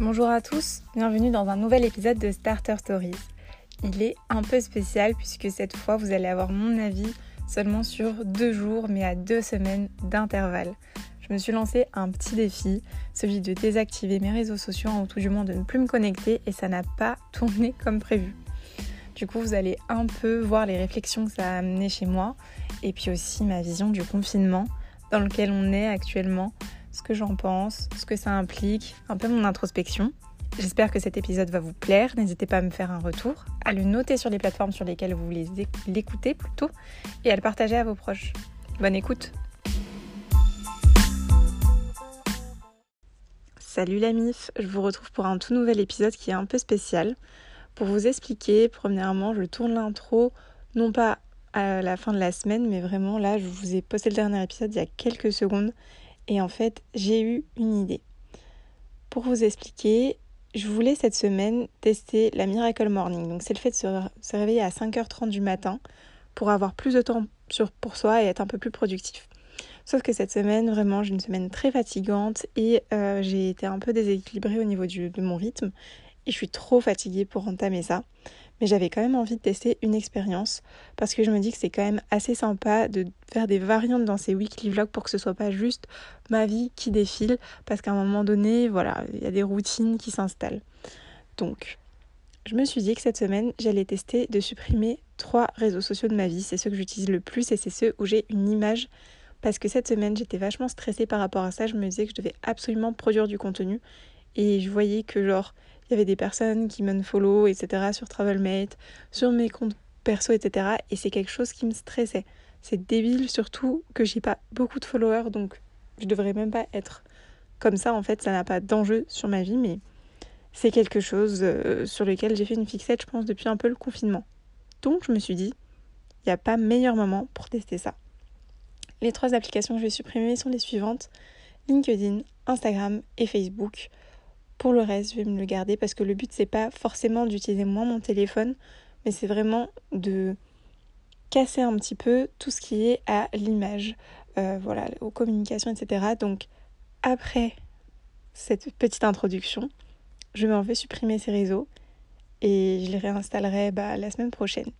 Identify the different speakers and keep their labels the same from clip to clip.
Speaker 1: Bonjour à tous, bienvenue dans un nouvel épisode de Starter Stories. Il est un peu spécial puisque cette fois vous allez avoir mon avis seulement sur deux jours mais à deux semaines d'intervalle. Je me suis lancé un petit défi, celui de désactiver mes réseaux sociaux ou tout du moins de ne plus me connecter et ça n'a pas tourné comme prévu. Du coup vous allez un peu voir les réflexions que ça a amené chez moi et puis aussi ma vision du confinement dans lequel on est actuellement ce que j'en pense, ce que ça implique, un peu mon introspection. J'espère que cet épisode va vous plaire. N'hésitez pas à me faire un retour, à le noter sur les plateformes sur lesquelles vous voulez l'écouter plutôt et à le partager à vos proches. Bonne écoute Salut la MIF, je vous retrouve pour un tout nouvel épisode qui est un peu spécial. Pour vous expliquer, premièrement, je tourne l'intro non pas à la fin de la semaine, mais vraiment là, je vous ai posté le dernier épisode il y a quelques secondes et en fait, j'ai eu une idée. Pour vous expliquer, je voulais cette semaine tester la Miracle Morning. Donc c'est le fait de se, réveiller à 5h30 du matin pour avoir plus de temps pour soi et être un peu plus productif. Sauf que cette semaine, vraiment, j'ai une semaine très fatigante et euh, j'ai été un peu déséquilibrée au niveau de mon rythme et je suis trop fatiguée pour entamer ça mais j'avais quand même envie de tester une expérience parce que je me dis que c'est quand même assez sympa de faire des variantes dans ces weekly vlogs pour que ce soit pas juste ma vie qui défile parce qu'à un moment donné, voilà, il y a des routines qui s'installent. Donc, je me suis dit que cette semaine, j'allais tester de supprimer trois réseaux sociaux de ma vie. C'est ceux que j'utilise le plus et c'est ceux où j'ai une image parce que cette semaine, j'étais vachement stressée par rapport à ça. Je me disais que je devais absolument produire du contenu et je voyais que genre il y avait des personnes qui follow, etc. sur Travelmate, sur mes comptes perso, etc. Et c'est quelque chose qui me stressait. C'est débile surtout que j'ai pas beaucoup de followers, donc je devrais même pas être comme ça. En fait, ça n'a pas d'enjeu sur ma vie, mais c'est quelque chose euh, sur lequel j'ai fait une fixette, je pense, depuis un peu le confinement. Donc je me suis dit, il n'y a pas meilleur moment pour tester ça. Les trois applications que je vais supprimer sont les suivantes LinkedIn, Instagram et Facebook. Pour le reste, je vais me le garder parce que le but c'est pas forcément d'utiliser moins mon téléphone, mais c'est vraiment de casser un petit peu tout ce qui est à l'image, euh, voilà, aux communications, etc. Donc après cette petite introduction, je m'en vais supprimer ces réseaux et je les réinstallerai bah, la semaine prochaine.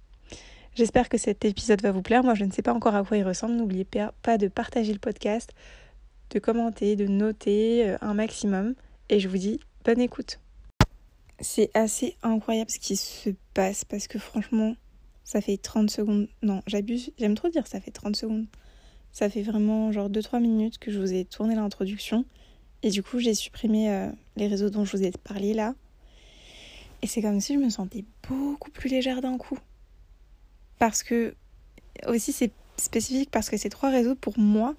Speaker 1: J'espère que cet épisode va vous plaire. Moi, je ne sais pas encore à quoi il ressemble. N'oubliez pas de partager le podcast, de commenter, de noter euh, un maximum. Et je vous dis Bonne écoute. C'est assez incroyable ce qui se passe parce que franchement, ça fait 30 secondes. Non, j'abuse. J'aime trop dire ça fait 30 secondes. Ça fait vraiment genre 2-3 minutes que je vous ai tourné l'introduction. Et du coup, j'ai supprimé euh, les réseaux dont je vous ai parlé là. Et c'est comme si je me sentais beaucoup plus légère d'un coup. Parce que, aussi, c'est spécifique parce que ces trois réseaux, pour moi,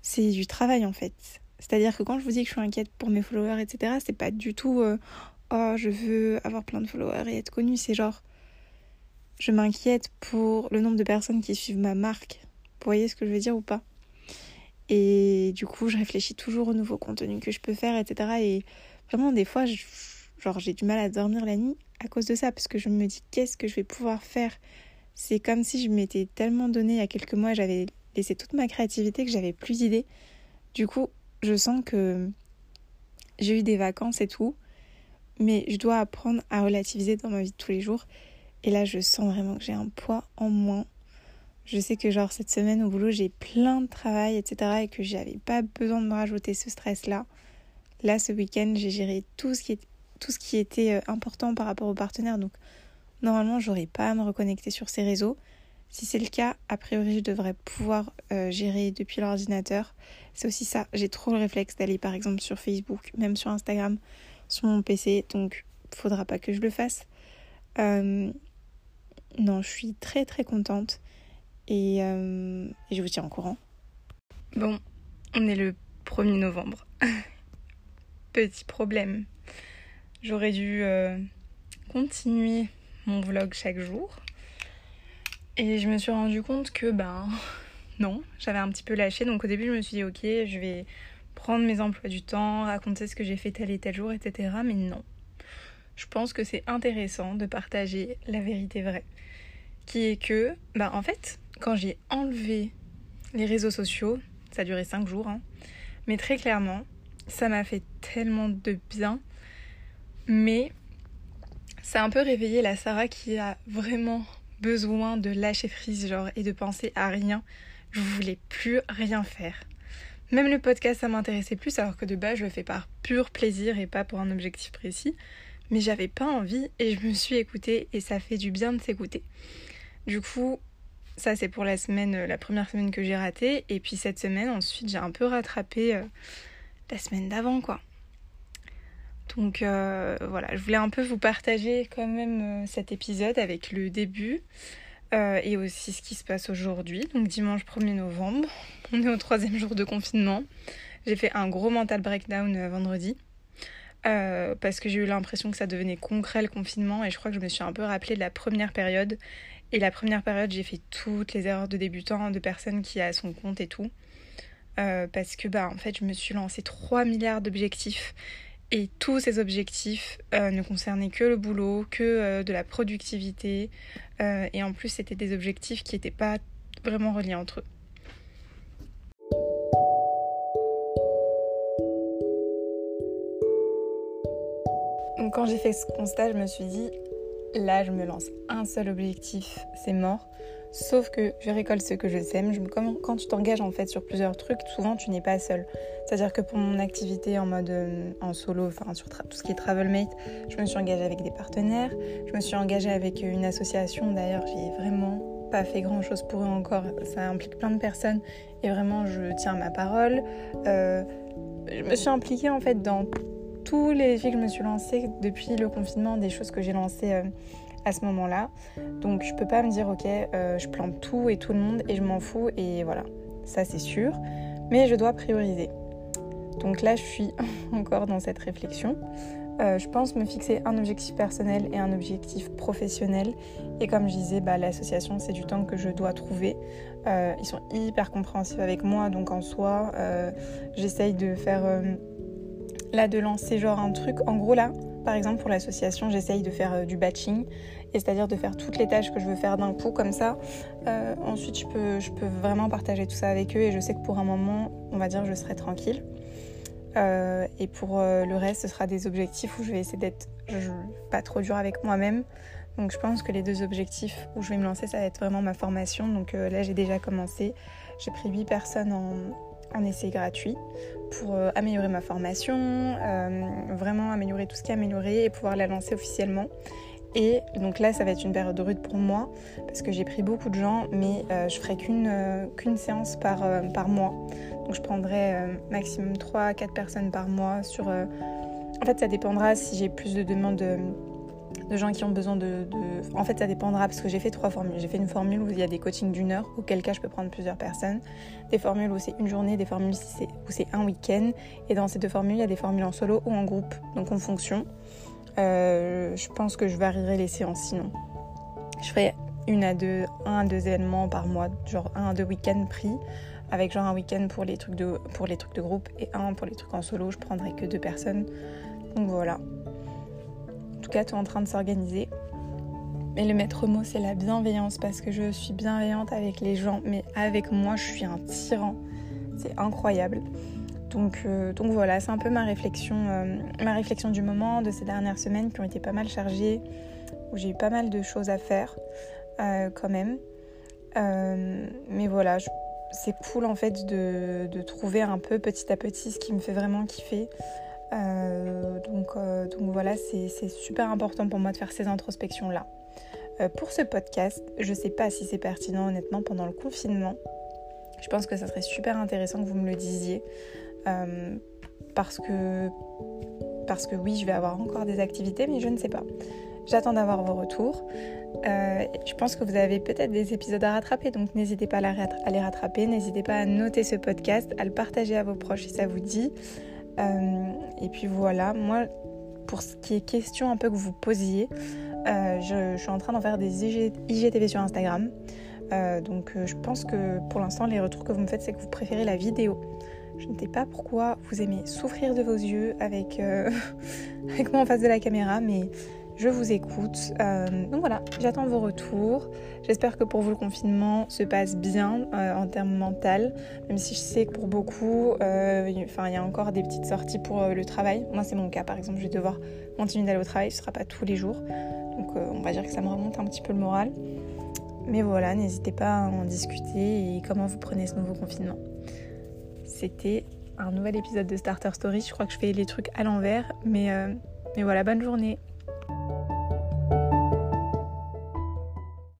Speaker 1: c'est du travail en fait. C'est-à-dire que quand je vous dis que je suis inquiète pour mes followers, etc., c'est pas du tout euh, oh, je veux avoir plein de followers et être connue. C'est genre, je m'inquiète pour le nombre de personnes qui suivent ma marque. Vous voyez ce que je veux dire ou pas? Et du coup, je réfléchis toujours au nouveau contenu que je peux faire, etc. Et vraiment, des fois, genre, j'ai du mal à dormir la nuit à cause de ça, parce que je me dis qu'est-ce que je vais pouvoir faire? C'est comme si je m'étais tellement donné il y a quelques mois, j'avais laissé toute ma créativité que j'avais plus d'idées. Du coup, je sens que j'ai eu des vacances et tout, mais je dois apprendre à relativiser dans ma vie de tous les jours. Et là, je sens vraiment que j'ai un poids en moins. Je sais que genre cette semaine au boulot, j'ai plein de travail, etc. et que j'avais pas besoin de me rajouter ce stress-là. Là, ce week-end, j'ai géré tout ce qui, est, tout ce qui était euh, important par rapport aux partenaires. Donc, normalement, j'aurais pas à me reconnecter sur ces réseaux. Si c'est le cas, a priori, je devrais pouvoir euh, gérer depuis l'ordinateur. C'est aussi ça, j'ai trop le réflexe d'aller par exemple sur Facebook, même sur Instagram, sur mon PC, donc faudra pas que je le fasse. Euh, non, je suis très très contente et, euh, et, je vous tiens au courant. Bon, on est le 1er novembre. Petit problème. J'aurais dû continuer mon vlog chaque jour et je me suis rendu compte que, ben, non, j'avais un petit peu lâché. Donc au début, je me suis dit, ok, je vais prendre mes emplois du temps, raconter ce que j'ai fait tel et tel jour, etc. Mais non. Je pense que c'est intéressant de partager la vérité vraie. Qui est que, ben, en fait, quand j'ai enlevé les réseaux sociaux, ça a duré 5 jours, hein, mais très clairement, ça m'a fait tellement de bien. Mais ça a un peu réveillé la Sarah qui a vraiment besoin de lâcher prise, genre, et de penser à rien. Je voulais plus rien faire. Même le podcast, ça m'intéressait plus, alors que de base, je le fais par pur plaisir et pas pour un objectif précis. Mais j'avais pas envie et je me suis écoutée et ça fait du bien de s'écouter. Du coup, ça c'est pour la semaine, euh, la première semaine que j'ai ratée. Et puis cette semaine, ensuite, j'ai un peu rattrapé euh, la semaine d'avant, quoi. Donc euh, voilà, je voulais un peu vous partager quand même euh, cet épisode avec le début euh, et aussi ce qui se passe aujourd'hui. Donc dimanche 1er novembre, on est au troisième jour de confinement. J'ai fait un gros mental breakdown vendredi parce que j'ai eu l'impression que ça devenait concret le confinement et je crois que je me suis un peu rappelé de la première période. Et la première période, j'ai fait toutes les erreurs de débutants, de personnes qui a son compte et tout. parce que bah en fait je me suis lancé 3 milliards d'objectifs et tous ces objectifs euh, ne concernaient que le boulot, que euh, de la productivité. Euh, et en plus, c'était des objectifs qui n'étaient pas vraiment reliés entre eux. Donc quand j'ai fait ce constat, je me suis dit, là, je me lance un seul objectif, c'est mort. Sauf que je récolte ce que je sème. Je, quand tu t'engages en fait sur plusieurs trucs, souvent tu n'es pas seul. C'est-à-dire que pour mon activité en mode euh, en solo, enfin sur tout ce qui est Travelmate, je me suis engagée avec des partenaires. Je me suis engagée avec une association. D'ailleurs, j'ai vraiment pas fait grand chose pour eux encore. Ça implique plein de personnes et vraiment je tiens ma parole. Euh, je me suis impliquée en fait dans tous les défis que je me suis lancée depuis le confinement, des choses que j'ai lancées. Euh, à ce moment-là. Donc je peux pas me dire ok, euh, je plante tout et tout le monde et je m'en fous et voilà, ça c'est sûr. Mais je dois prioriser. Donc là je suis encore dans cette réflexion. Euh, je pense me fixer un objectif personnel et un objectif professionnel. Et comme je disais, bah, l'association, c'est du temps que je dois trouver. Euh, ils sont hyper compréhensifs avec moi, donc en soi, j'essaye de faire... là, de lancer genre un truc. En gros, là, par exemple, pour l'association, j'essaye de faire du batching et c'est-à-dire de faire toutes les tâches que je veux faire d'un coup comme ça. Euh, ensuite, je peux, je peux vraiment partager tout ça avec eux et je sais que pour un moment, on va dire, je serai tranquille. Euh, et pour euh, le reste, ce sera des objectifs où je vais essayer d'être pas trop dur avec moi-même. Donc je pense que les deux objectifs où je vais me lancer, ça va être vraiment ma formation. Donc là, j'ai déjà commencé. J'ai pris 8 personnes en, en essai gratuit pour améliorer ma formation, vraiment améliorer tout ce qui est amélioré et pouvoir la lancer officiellement. Et donc là, ça va être une période rude pour moi parce que j'ai pris beaucoup de gens, mais euh, je ferai qu'une euh, séance par, euh, par mois. Donc je prendrai maximum 3 à 4 personnes par mois. Sur, En fait, ça dépendra si j'ai plus de demandes de, gens qui ont besoin de, de, En fait, ça dépendra parce que j'ai fait trois formules. J'ai fait une formule où il y a des coachings d'une heure, auquel cas je peux prendre plusieurs personnes. Des formules où c'est une journée, des formules où c'est un week-end. Et dans ces deux formules, il y a des formules en solo ou en groupe, donc en fonction. Euh, je pense que je varierai les séances sinon. Je ferai une à deux, un à deux événements par mois, genre un à deux week-ends pris, avec genre un week-end pour les trucs de pour les trucs de groupe et un pour les trucs en solo. Je prendrai que deux personnes. Donc voilà. En tout cas, tout en train de s'organiser. Mais le maître mot, c'est la bienveillance parce que je suis bienveillante avec les gens, mais avec moi, je suis un tyran. C'est incroyable. Donc, euh, voilà, c'est un peu ma réflexion, euh, ma réflexion du moment, de ces dernières semaines qui ont été pas mal chargées, où j'ai eu pas mal de choses à faire euh, quand même. mais voilà, c'est cool en fait de, trouver un peu petit à petit ce qui me fait vraiment kiffer. Donc, donc voilà, c'est super important pour moi de faire ces introspections-là. pour ce podcast, je sais pas si c'est pertinent honnêtement pendant le confinement. Je pense que ça serait super intéressant que vous me le disiez. Euh, parce que parce que oui, je vais avoir encore des activités, mais je ne sais pas. J'attends d'avoir vos retours. Euh, je pense que vous avez peut-être des épisodes à rattraper, donc n'hésitez pas à les rattraper. N'hésitez pas à noter ce podcast, à le partager à vos proches si ça vous dit. Euh, et puis voilà, moi, pour ce qui est question un peu que vous posiez, je, je, suis en train d'en faire des IGTV sur Instagram. donc je pense que pour l'instant, les retours que vous me faites, c'est que vous préférez la vidéo. Je ne sais pas pourquoi vous aimez souffrir de vos yeux avec, euh, avec moi en face de la caméra, mais je vous écoute. donc voilà, j'attends vos retours. J'espère que pour vous le confinement se passe bien en termes mental, même si je sais que pour beaucoup, enfin il y a encore des petites sorties pour le travail. Moi c'est mon cas par exemple, je vais devoir continuer d'aller au travail, ce sera pas tous les jours. Donc on va dire que ça me remonte un petit peu le moral. Mais voilà, n'hésitez pas à en discuter et comment vous prenez ce nouveau confinement. C'était un nouvel épisode de Starter Story. Je crois que je fais les trucs à l'envers, mais, euh, mais voilà, bonne journée.